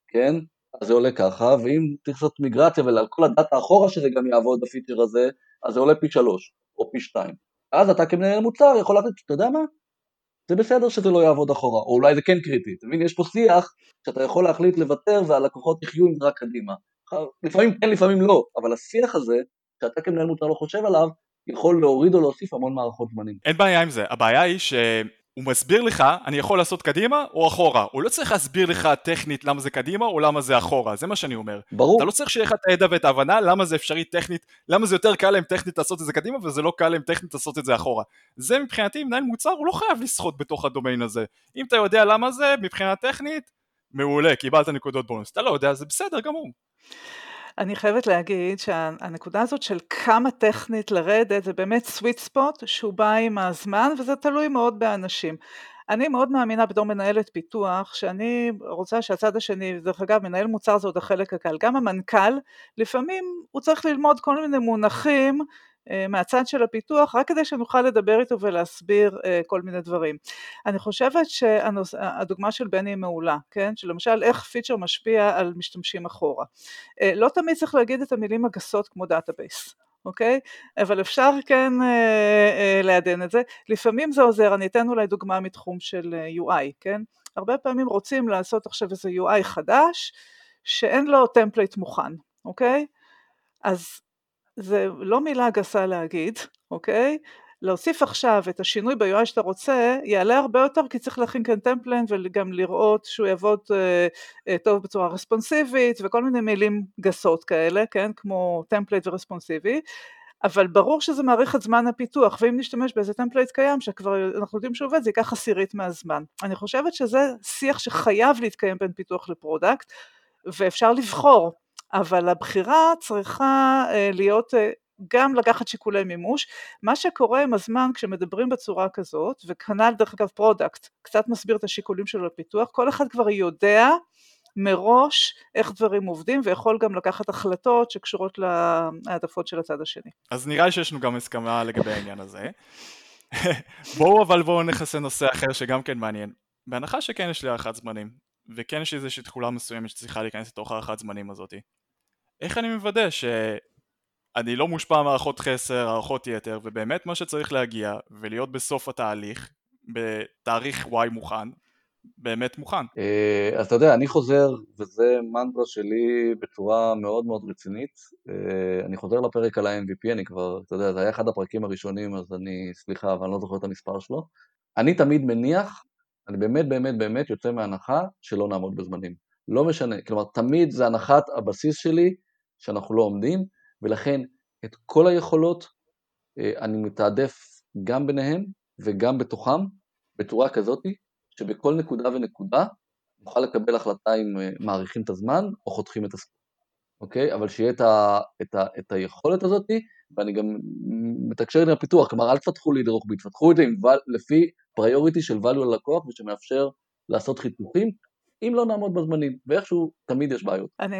כן, אז זה עולה ככה, ואם צריך לעשות מיגרציה ועל כל הדאטה אחורה שזה גם יעבוד בפיצ'ר הזה, אז זה עולה פי שלוש, או פי שתיים. אז אתה כמנהל מוצר יכול להחליט, אתה יודע מה? זה בסדר שזה לא יעבוד אחורה, או אולי זה כן קריטי, אתה מבין? יש פה שיח שאתה יכול להחליט לוותר והלקוחות יחיו עם זה רק קדימה. לפעמים כן, לפעמים לא, אבל השיח הזה, שאתה כמנהל מוצר לא חושב עליו, יכול להוריד או להוסיף המון מערכות זמנים. אין בעיה עם זה, הבעיה היא ש... הוא מסביר לך, אני יכול לעשות קדימה או אחורה. הוא לא צריך להסביר לך טכנית למה זה קדימה או למה זה אחורה, זה מה שאני אומר. ברור. אתה לא צריך שיהיה לך את הידע ואת ההבנה למה זה אפשרי טכנית, למה זה יותר קל להם טכנית לעשות את זה קדימה וזה לא קל להם טכנית לעשות את זה אחורה. זה מבחינתי, מנהל מוצר הוא לא חייב לשחות בתוך הדומיין הזה. אם אתה יודע למה זה, מבחינה טכנית, מעולה, קיבלת נקודות בונוס. אתה לא יודע, זה בסדר גמור. אני חייבת להגיד שהנקודה הזאת של כמה טכנית לרדת זה באמת סוויט ספוט שהוא בא עם הזמן וזה תלוי מאוד באנשים. אני מאוד מאמינה בתור מנהלת פיתוח שאני רוצה שהצד השני, דרך אגב מנהל מוצר זה עוד החלק הקל, גם המנכ"ל לפעמים הוא צריך ללמוד כל מיני מונחים מהצד של הפיתוח, רק כדי שנוכל לדבר איתו ולהסביר אה, כל מיני דברים. אני חושבת שהדוגמה של בני היא מעולה, כן? שלמשל איך פיצ'ר משפיע על משתמשים אחורה. אה, לא תמיד צריך להגיד את המילים הגסות כמו database. אוקיי? אבל אפשר כן אה, אה, לעדן את זה. לפעמים זה עוזר, אני אתן אולי דוגמה מתחום של UI, כן? הרבה פעמים רוצים לעשות עכשיו איזה UI חדש, שאין לו template מוכן, אוקיי? אז זה לא מילה גסה להגיד, אוקיי? להוסיף עכשיו את השינוי ב-UI שאתה רוצה, יעלה הרבה יותר כי צריך להכין כאן template וגם לראות שהוא יעבוד אה, אה, טוב בצורה רספונסיבית וכל מיני מילים גסות כאלה, כן? כמו template ורספונסיבי, אבל ברור שזה מאריך את זמן הפיתוח, ואם נשתמש באיזה template קיים שכבר אנחנו יודעים שהוא עובד, זה ייקח עשירית מהזמן. אני חושבת שזה שיח שחייב להתקיים בין פיתוח ל product, ואפשר לבחור אבל הבחירה צריכה אה, להיות אה, גם לקחת שיקולי מימוש. מה שקורה עם הזמן כשמדברים בצורה כזאת, וכנ"ל דרך אגב product, קצת מסביר את השיקולים שלו לפיתוח, כל אחד כבר יודע מראש איך דברים עובדים ויכול גם לקחת החלטות שקשורות להעדפות של הצד השני. אז נראה לי שיש לנו גם הסכמה לגבי העניין הזה. [laughs] בואו אבל בואו נכנס לנושא אחר שגם כן מעניין. בהנחה שכן יש לי הערכת זמנים, וכן יש איזושהי תכולה מסוימת שצריכה להיכנס לתוך הערכת זמנים הזאתי. איך אני מוודא אני לא מושפע מערכות חסר, הערכות יתר, ובאמת מה שצריך להגיע ולהיות בסוף התהליך, בתאריך Y מוכן, באמת מוכן. אה, אז אתה יודע, אני חוזר, וזה מנטרה שלי בצורה מאוד מאוד רצינית, אה, אני חוזר לפרק על ה-MVP, אני כבר, אתה יודע, זה היה אחד הפרקים הראשונים, אז אני, סליחה, אבל אני לא זוכר את המספר שלו. אני תמיד מניח, אני באמת באמת באמת יוצא מהנחה שלא נעמוד בזמנים. לא משנה, כלומר, תמיד זה הנחת הבסיס שלי שאנחנו לא עומדים, ולכן את כל היכולות אה, אני מתעדף גם ביניהם וגם בתוכם, בצורה כזאתי, שבכל נקודה ונקודה נוכל לקבל החלטה אם אה, מאריכים את הזמן או חותכים את הסקופ, אוקיי? אבל שיהיה את, ה, את, ה, את היכולת הזאת, ואני גם מתקשר עם הפיתוח, כלומר אל תפתחו לי את רוחבי, תפתחו את זה לפי פריוריטי של value ללקוח ושמאפשר לעשות חיתוכים, אם לא נעמוד בזמנים, ואיכשהו תמיד יש בעיות. אני,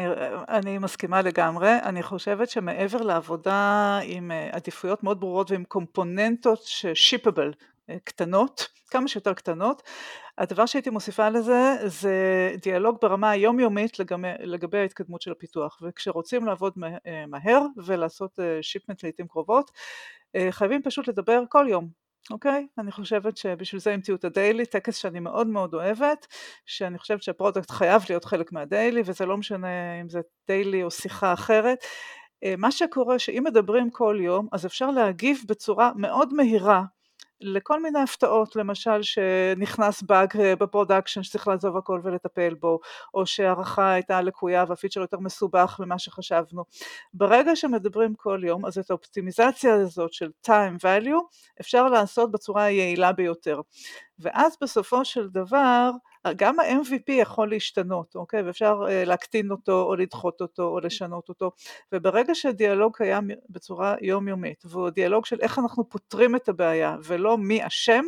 אני מסכימה לגמרי, אני חושבת שמעבר לעבודה עם אה, עדיפויות מאוד ברורות ועם קומפוננטות שיפבל, אה, קטנות, כמה שיותר קטנות, הדבר שהייתי מוסיפה לזה זה דיאלוג ברמה היומיומית לגבי, לגבי ההתקדמות של הפיתוח וכשרוצים לעבוד אה, מהר ולעשות שיפמנט לעיתים קרובות חייבים פשוט לדבר כל יום אוקיי? אני חושבת שבשביל זה המציאו את הדיילי, טקס שאני מאוד מאוד אוהבת, שאני חושבת שה product חייב להיות חלק מה daily, וזה לא משנה אם זה daily או שיחה אחרת. אה, מה שקורה שאם מדברים כל יום, אז אפשר להגיב בצורה מאוד מהירה לכל מיני הפתעות, למשל שנכנס באג אה, ב production שצריך לעזוב הכל ולטפל בו, או שהערכה הייתה לקויה וה feature יותר מסובך ממה שחשבנו. ברגע שמדברים כל יום, אז את האופטימיזציה הזאת של time value אפשר לעשות בצורה היעילה ביותר. ואז בסופו של דבר גם ה-MVP יכול להשתנות, אוקיי? ואפשר uh, להקטין אותו או לדחות אותו או לשנות אותו, וברגע שהדיאלוג קיים בצורה יומיומית, והוא דיאלוג של איך אנחנו פותרים את הבעיה ולא מי אשם,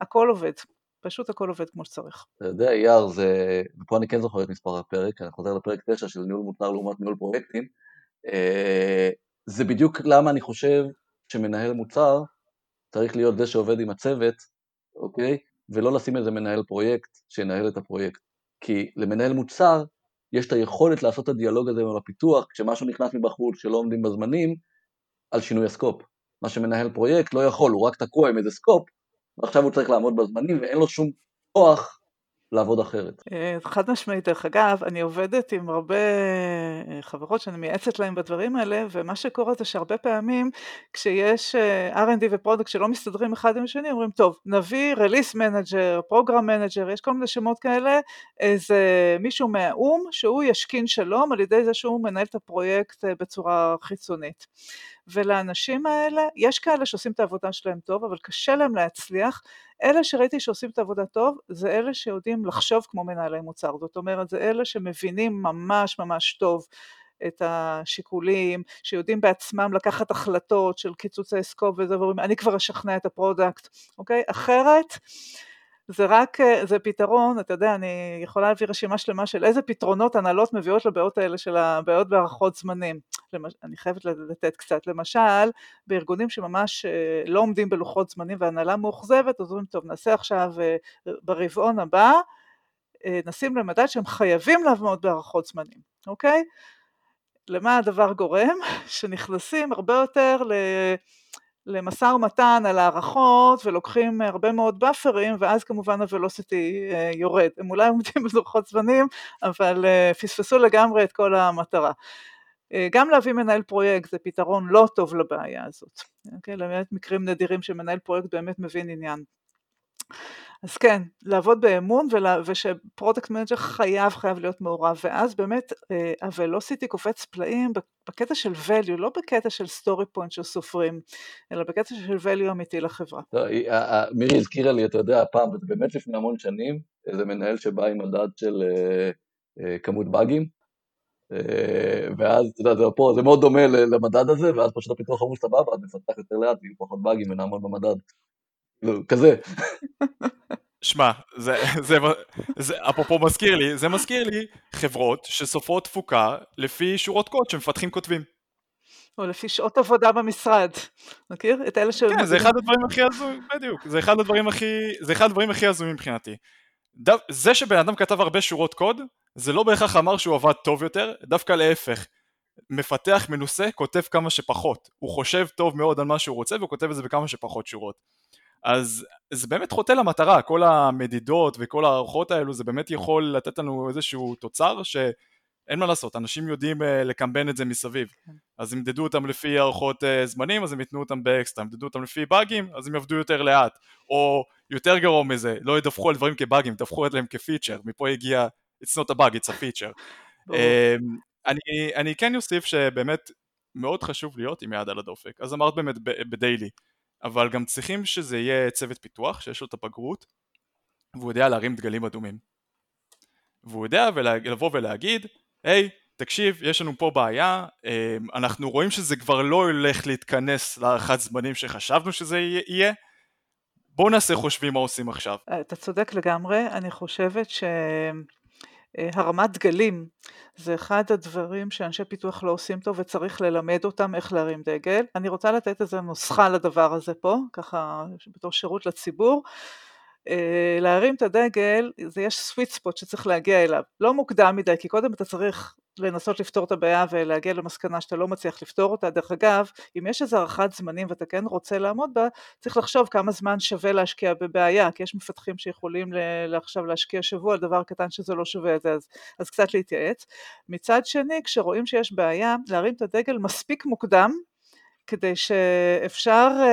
הכל עובד. פשוט הכל עובד כמו שצריך. אתה יודע, אייר, זה... ופה אני כן זוכר את מספר הפרק, אני חוזר לפרק 9 של ניהול מוצר לעומת ניהול פרויקטים. אה, זה בדיוק למה אני חושב שמנהל מוצר צריך להיות זה שעובד עם הצוות, אוקיי? ולא לשים איזה מנהל פרויקט שינהל את הפרויקט. כי למנהל מוצר יש את היכולת לעשות את הדיאלוג הזה עם הפיתוח, כשמשהו נכנס מבחוץ שלא עומדים בזמנים, על שינוי ה scope. מה שמנהל פרויקט לא יכול, הוא רק תקוע עם איזה scope, ועכשיו הוא צריך לעמוד בזמנים ואין לו שום כוח לעבוד אחרת. אה, חד משמעית, דרך אגב, אני עובדת עם הרבה אה, חברות שאני מייעצת להן בדברים האלה, ומה שקורה זה שהרבה פעמים כשיש אה, R&D ו product שלא מסתדרים אחד עם השני, אומרים, טוב, נביא release manager, program manager, יש כל מיני שמות כאלה, איזה מישהו מהאו"ם, שהוא ישכין שלום על ידי זה שהוא מנהל את הפרויקט בצורה חיצונית. ולאנשים האלה, יש כאלה שעושים את העבודה שלהם טוב, אבל קשה להם להצליח. אלה שראיתי שעושים את העבודה טוב, זה אלה שיודעים לחשוב כמו מנהלי מוצר. זאת אומרת, זה אלה שמבינים ממש ממש טוב את השיקולים, שיודעים בעצמם לקחת החלטות של קיצוצי scope וזה, ואומרים, אני כבר אשכנע את ה product, אוקיי? אחרת, זה רק, זה פתרון, אתה יודע, אני יכולה להביא רשימה שלמה של איזה פתרונות הנהלות מביאות לבעיות האלה של הבעיות בהערכות זמנים. למש... אני חייבת לתת קצת, למשל, בארגונים שממש אה, לא עומדים בלוחות זמנים והנהלה מאוכזבת, אז אומרים, טוב, נעשה עכשיו אה, ברבעון הבא, אה, נשים למדד שהם חייבים לעמוד בהערכות זמנים, אוקיי? למה הדבר גורם? [laughs] שנכנסים הרבה יותר ל... למשא ומתן על הערכות ולוקחים הרבה מאוד באפרים ואז כמובן הוולוסיטי יורד. הם אולי עומדים [laughs] בלוחות זמנים אבל פספסו לגמרי את כל המטרה. אה, גם להביא מנהל פרויקט זה פתרון לא טוב לבעיה הזאת, אוקיי? למעט מקרים נדירים שמנהל פרויקט באמת מבין עניין. אז כן, לעבוד באמון ולה, וש product manager חייב חייב להיות מעורב, ואז באמת ה velocity אה, קופץ פלאים בקטע של value, לא בקטע של story point של סופרים, אלא בקטע של value אמיתי לחברה. לא, מירי הזכירה לי, אתה יודע, וזה באמת לפני המון שנים, איזה מנהל שבא עם מדד של אה, אה, כמות באגים, ואז, אתה יודע, פה, זה מאוד דומה למדד הזה, ואז פשוט הפיתוח אמרו סבבה, אז נפתח יותר לאט, יהיו פחות באגים ונעמוד במדד. כזה. שמע, זה, זה, זה, אפרופו מזכיר לי, זה מזכיר לי חברות שסופרות תפוקה לפי שורות קוד שמפתחים כותבים. או לפי שעות עבודה במשרד, מכיר? את אלה ש... כן, זה אחד הדברים הכי הזויים, בדיוק, זה אחד הדברים הכי, זה אחד הדברים הכי הזויים מבחינתי. זה שבן אדם כתב הרבה שורות קוד, זה לא בהכרח אמר שהוא עבד טוב יותר, דווקא להפך. מפתח מנוסה כותב כמה שפחות. הוא חושב טוב מאוד על מה שהוא רוצה והוא כותב את זה בכמה שפחות שורות. אז זה באמת חוטא למטרה, כל המדידות וכל ההערכות האלו זה באמת יכול לתת לנו איזשהו תוצר שאין מה לעשות, אנשים יודעים uh, לקמבן את זה מסביב. כן. אז ימדדו אותם לפי הערכות uh, זמנים, אז הם ייתנו אותם באקסטרה, ימדדו אותם לפי באגים, אז הם יעבדו יותר לאט. או יותר גרוע מזה, לא ידווחו על דברים כבאגים, ידווחו עליהם כפיצ'ר, מפה הגיע It's not a bug, it's a feature. [laughs] um, אני, אני כן אוסיף שבאמת מאוד חשוב להיות עם יד על הדופק. אז אמרת באמת בדיילי. אבל גם צריכים שזה יהיה צוות פיתוח שיש לו את הבגרות והוא יודע להרים דגלים אדומים. והוא יודע לבוא ולהגיד, היי, hey, תקשיב, יש לנו פה בעיה, אמ, אנחנו רואים שזה כבר לא הולך להתכנס להארכת זמנים שחשבנו שזה יהיה, בואו נעשה חושבים מה עושים עכשיו. אתה צודק לגמרי, אני חושבת ש... הרמת דגלים זה אחד הדברים שאנשי פיתוח לא עושים טוב וצריך ללמד אותם איך להרים דגל. אני רוצה לתת איזה נוסחה לדבר הזה פה, ככה בתור שירות לציבור. אה, להרים את הדגל, זה יש sweet spot שצריך להגיע אליו. לא מוקדם מדי, כי קודם אתה צריך לנסות לפתור את הבעיה ולהגיע למסקנה שאתה לא מצליח לפתור אותה. דרך אגב, אם יש איזו הערכת זמנים ואתה כן רוצה לעמוד בה, צריך לחשוב כמה זמן שווה להשקיע בבעיה, כי יש מפתחים שיכולים עכשיו להשקיע שבוע על דבר קטן שזה לא שווה את זה, אז, אז קצת להתייעץ. מצד שני, כשרואים שיש בעיה, להרים את הדגל מספיק מוקדם, כדי שאפשר אה,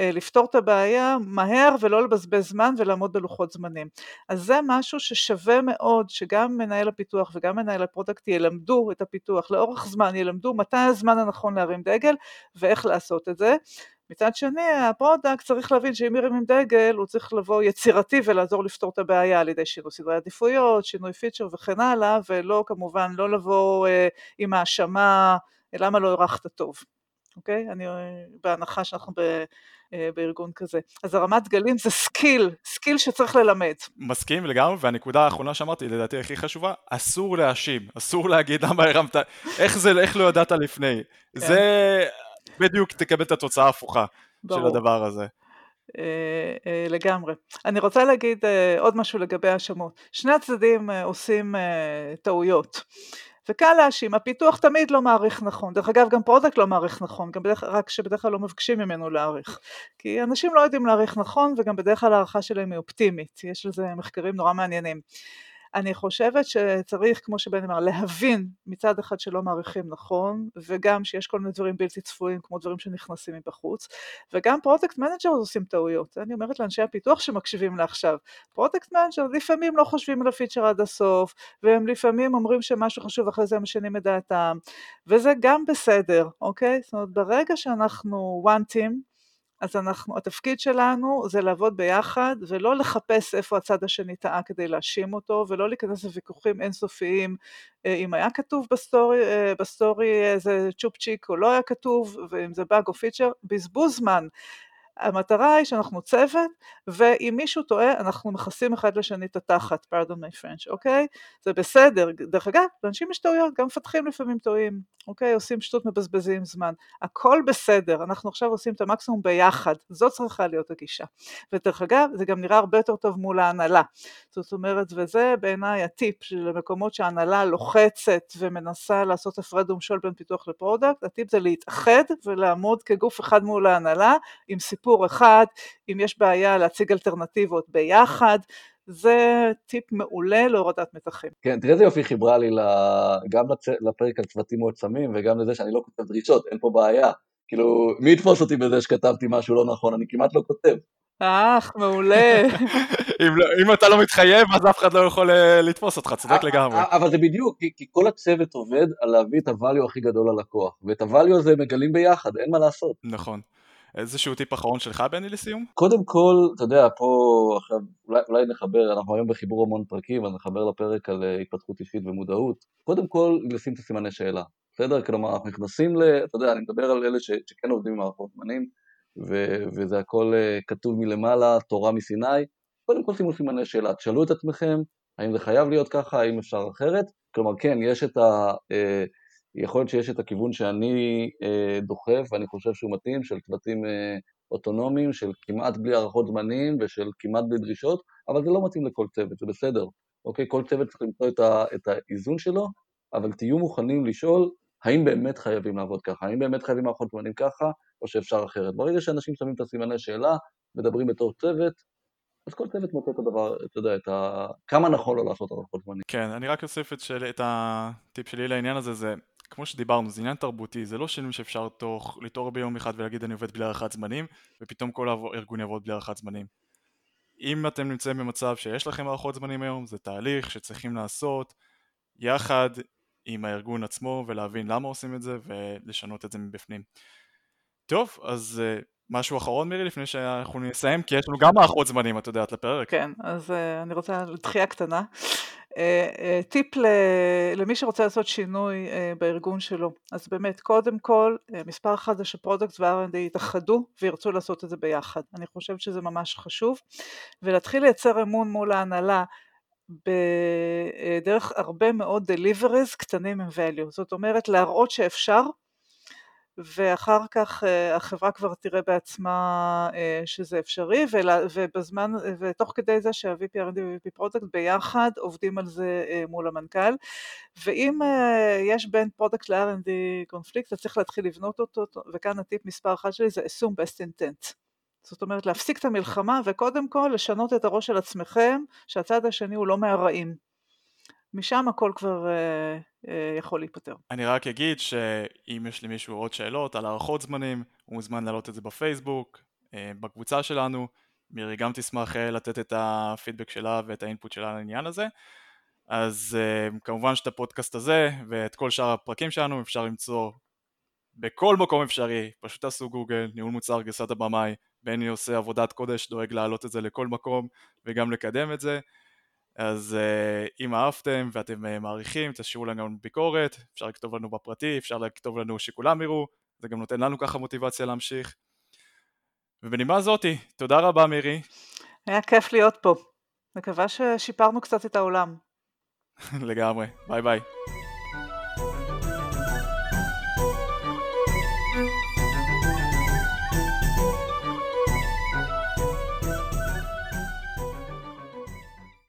אה, לפתור את הבעיה מהר ולא לבזבז זמן ולעמוד בלוחות זמנים. אז זה משהו ששווה מאוד שגם מנהל הפיתוח וגם מנהל ה product ילמדו את הפיתוח לאורך זמן, ילמדו מתי הזמן הנכון להרים דגל ואיך לעשות את זה. מצד שני ה product צריך להבין שאם מרימים דגל הוא צריך לבוא יצירתי ולעזור לפתור את הבעיה על ידי שינוי סדרי עדיפויות, שינוי feature וכן הלאה ולא כמובן לא לבוא אה, עם האשמה למה לא הערכת טוב. אוקיי? אני בהנחה שאנחנו ב, אה, בארגון כזה. אז הרמת דגלים זה skill, skill שצריך ללמד. מסכים לגמרי, והנקודה האחרונה שאמרתי, לדעתי הכי חשובה, אסור להאשים, אסור להגיד למה הרמת, איך זה, איך לא ידעת לפני. כן. זה בדיוק תקבל את התוצאה ההפוכה ברור. של הדבר הזה. אה, אה, לגמרי. אני רוצה להגיד עוד משהו לגבי האשמות. שני הצדדים עושים טעויות. וקל להאשים, הפיתוח תמיד לא מעריך נכון, דרך אגב גם product לא מעריך נכון, גם בדרך, רק שבדרך כלל לא מבקשים ממנו להעריך, כי אנשים לא יודעים להעריך נכון וגם בדרך כלל הערכה שלהם היא אופטימית, יש לזה מחקרים נורא מעניינים. אני חושבת שצריך, כמו שבן אמר, להבין מצד אחד שלא מעריכים נכון, וגם שיש כל מיני דברים בלתי צפויים, כמו דברים שנכנסים מבחוץ, וגם product manager עושים טעויות. אני אומרת לאנשי הפיתוח שמקשיבים לי עכשיו, product manager לפעמים לא חושבים על הפיצ'ר עד הסוף, והם לפעמים אומרים שמשהו חשוב אחרי זה הם משנים את דעתם, וזה גם בסדר, אוקיי? זאת אומרת, ברגע שאנחנו one team, אז אנחנו, התפקיד שלנו זה לעבוד ביחד ולא לחפש איפה הצד השני טעה כדי להאשים אותו ולא להיכנס לוויכוחים אינסופיים אה, אם היה כתוב בסטורי, אה, בסטורי איזה צ'ופצ'יק או לא היה כתוב ואם זה באג או פיצ'ר, בזבוז זמן. המטרה היא שאנחנו צוות, ואם מישהו טועה, אנחנו מכסים אחד לשני את התחת, pardon my French, אוקיי? זה בסדר, דרך אגב, לאנשים יש טעויות, גם מפתחים לפעמים טועים, אוקיי? עושים שטות, מבזבזים זמן. הכל בסדר, אנחנו עכשיו עושים את המקסימום ביחד, זאת צריכה להיות הגישה. ודרך אגב, זה גם נראה הרבה יותר טוב מול ההנהלה. זאת אומרת, וזה בעיניי הטיפ של מקומות שההנהלה לוחצת ומנסה לעשות הפרד ומשול בין פיתוח ל product, הטיפ זה להתאחד ולעמוד כגוף אחד מול ההנהלה, עם סיפור סיפור אחד, אם יש בעיה להציג אלטרנטיבות ביחד, זה טיפ מעולה להורדת מתחים. כן, תראה איזה יופי חיברה לי גם לפרק על צוותים מועצמים וגם לזה שאני לא כותב דרישות, אין פה בעיה. כאילו, מי יתפוס אותי בזה שכתבתי משהו לא נכון? אני כמעט לא כותב. אך, מעולה. [laughs] אם, לא, אם אתה לא מתחייב, אז אף אחד לא יכול uh, לתפוס אותך, צודק לגמרי. אבל זה בדיוק, כי, כי כל הצוות עובד על להביא את הvalue הכי גדול ללקוח, ואת הvalue הזה מגלים ביחד, אין מה לעשות. נכון. איזשהו טיפ אחרון שלך בני לסיום? קודם כל, אתה יודע, פה עכשיו, אולי, אולי נחבר, אנחנו היום בחיבור המון פרקים, אז נחבר לפרק על אה, התפתחות אישית ומודעות. קודם כל, לשים את הסימני שאלה, בסדר? כלומר, אנחנו נכנסים ל... אתה יודע, אני מדבר על אלה ש, שכן עובדים עם מערכות זמנים, וזה הכל אה, כתוב מלמעלה, תורה מסיני. קודם כל שימו סימני שאלה, תשאלו את עצמכם, האם זה חייב להיות ככה, האם אפשר אחרת? כלומר, כן, יש את ה... יכול להיות שיש את הכיוון שאני אה, דוחף ואני חושב שהוא מתאים, של צוותים אה, אוטונומיים, של כמעט בלי הערכות זמנים ושל כמעט בלי דרישות, אבל זה לא מתאים לכל צוות, זה בסדר. אוקיי? כל צוות צריך למצוא את, ה, את האיזון שלו, אבל תהיו מוכנים לשאול האם באמת חייבים לעבוד ככה? האם באמת חייבים מערכות זמנים ככה, או שאפשר אחרת? ברגע שאנשים שמים את הסימני שאלה, מדברים בתור צוות, אז כל צוות מוצא את הדבר, אתה יודע, את ה... כמה נכון לו לעשות הערכות זמנים. כן, אני רק אוסיף את. את הטיפ שלי לעניין הזה, זה כמו שדיברנו, זה עניין תרבותי, זה לא שינוי שאפשר תוך להתעורר ביום אחד ולהגיד אני עובד בלי הערכת זמנים, ופתאום כל הארגון יעבוד בלי הערכת זמנים. אם אתם נמצאים במצב שיש לכם הערכות זמנים היום, זה תהליך שצריכים לעשות יחד עם הארגון עצמו ולהבין למה עושים את זה ולשנות את זה מבפנים. טוב, אז uh, משהו אחרון מירי לפני שאנחנו נסיים, כי יש לנו גם מערכות זמנים, את יודעת, לפרק. כן, אז uh, אני רוצה דחייה קטנה. אה, אה, טיפ למי שרוצה לעשות שינוי אה, בארגון שלו, אז באמת קודם כל מספר אחד זה ש product ו-R&D יתאחדו וירצו לעשות את זה ביחד, אני חושבת שזה ממש חשוב. ולהתחיל לייצר אמון מול ההנהלה בדרך הרבה מאוד deliveries קטנים עם value, זאת אומרת להראות שאפשר ואחר כך אה, החברה כבר תראה בעצמה אה, שזה אפשרי, ובזמן, ותוך כדי זה שה-VP R&D ו-VP product ביחד עובדים על זה אה, מול המנכ"ל, ואם יש בין product ל-R&D קונפליקט, אז צריך להתחיל לבנות אותו, וכאן הטיפ מספר אחת שלי זה assume best intent. זאת אומרת להפסיק את המלחמה וקודם כל לשנות את הראש של עצמכם שהצד השני הוא לא מהרעים. משם הכל כבר אה, אה, יכול להיפתר. אני רק אגיד שאם יש למישהו עוד שאלות על הערכות זמנים, הוא מוזמן להעלות את זה בפייסבוק, אה, בקבוצה שלנו. מירי גם תשמח לתת את הפידבק שלה ואת האינפוט שלה לעניין הזה. אז כמובן שאת הפודקאסט הזה ואת כל שאר הפרקים שלנו אפשר למצוא בכל מקום אפשרי, פשוט תעשו גוגל, ניהול מוצר גרסת הבמאי, בני עושה עבודת קודש, דואג להעלות את זה לכל מקום וגם לקדם את זה. אז uh, אם אהבתם ואתם uh, מעריכים, תשאירו לנו גם ביקורת, אפשר לכתוב לנו בפרטי, אפשר לכתוב לנו שכולם יראו, זה גם נותן לנו ככה מוטיבציה להמשיך. ובנימה זאתי, תודה רבה מירי. היה כיף להיות פה. מקווה ששיפרנו קצת את העולם. [laughs] לגמרי, ביי ביי.